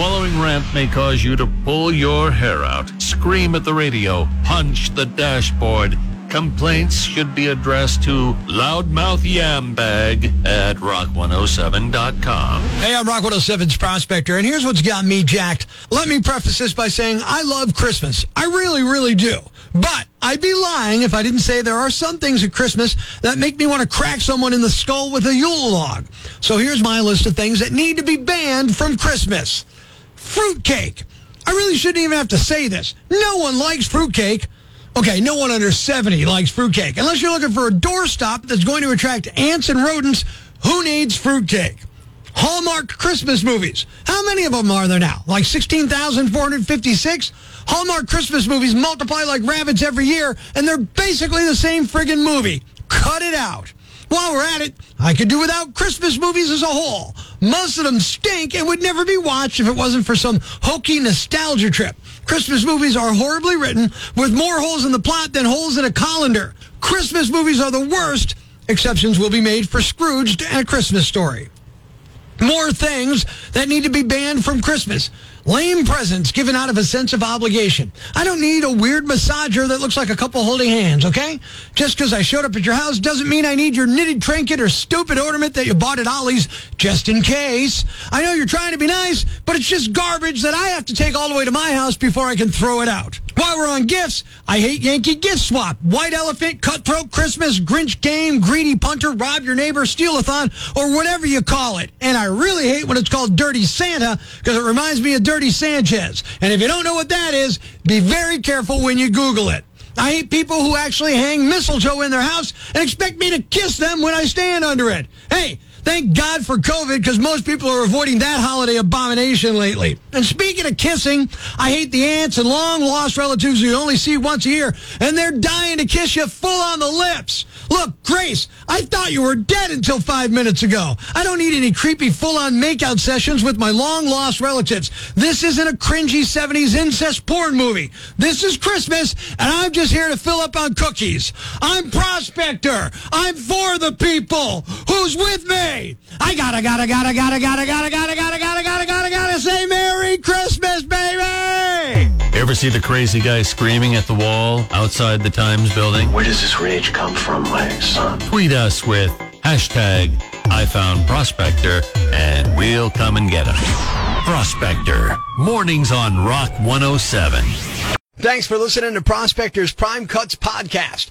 following rant may cause you to pull your hair out, scream at the radio, punch the dashboard. Complaints should be addressed to loudmouth yambag at rock107.com. Hey, I'm Rock 107's Prospector, and here's what's got me jacked. Let me preface this by saying I love Christmas. I really, really do. But I'd be lying if I didn't say there are some things at Christmas that make me want to crack someone in the skull with a Yule log. So here's my list of things that need to be banned from Christmas. Fruitcake. I really shouldn't even have to say this. No one likes fruitcake. Okay, no one under 70 likes fruitcake. Unless you're looking for a doorstop that's going to attract ants and rodents, who needs fruitcake? Hallmark Christmas movies. How many of them are there now? Like 16,456? Hallmark Christmas movies multiply like rabbits every year, and they're basically the same friggin' movie. Cut it out. While we're at it, I could do without Christmas movies as a whole. Most of them stink and would never be watched if it wasn't for some hokey nostalgia trip. Christmas movies are horribly written with more holes in the plot than holes in a colander. Christmas movies are the worst. Exceptions will be made for Scrooged and A Christmas Story. More things that need to be banned from Christmas. Lame presents given out of a sense of obligation. I don't need a weird massager that looks like a couple holding hands, okay? Just because I showed up at your house doesn't mean I need your knitted trinket or stupid ornament that you bought at Ollie's just in case. I know you're trying to be nice, but it's just garbage that I have to take all the way to my house before I can throw it out. While we're on gifts, I hate Yankee gift swap, white elephant, cutthroat Christmas, Grinch game, greedy punter, rob your neighbor, steal-a-thon, or whatever you call it. And I really hate when it's called Dirty Santa because it reminds me of Dirty Sanchez. And if you don't know what that is, be very careful when you Google it. I hate people who actually hang mistletoe in their house and expect me to kiss them when I stand under it. Hey, Thank God for COVID because most people are avoiding that holiday abomination lately. And speaking of kissing, I hate the aunts and long lost relatives you only see once a year and they're dying to kiss you full on the lips. Look, Grace, I thought you were dead until five minutes ago. I don't need any creepy full on makeout sessions with my long lost relatives. This isn't a cringy 70s incest porn movie. This is Christmas and I'm just here to fill up on cookies. I'm Prospector. I'm for the people. Who's with me? I gotta, gotta, gotta, gotta, gotta, gotta, gotta, gotta, gotta, gotta, gotta, gotta say Merry Christmas, baby! Ever see the crazy guy screaming at the wall outside the Times building? Where does this rage come from, my son? Tweet us with hashtag I found Prospector and we'll come and get him. Prospector, mornings on Rock 107. Thanks for listening to Prospector's Prime Cuts podcast.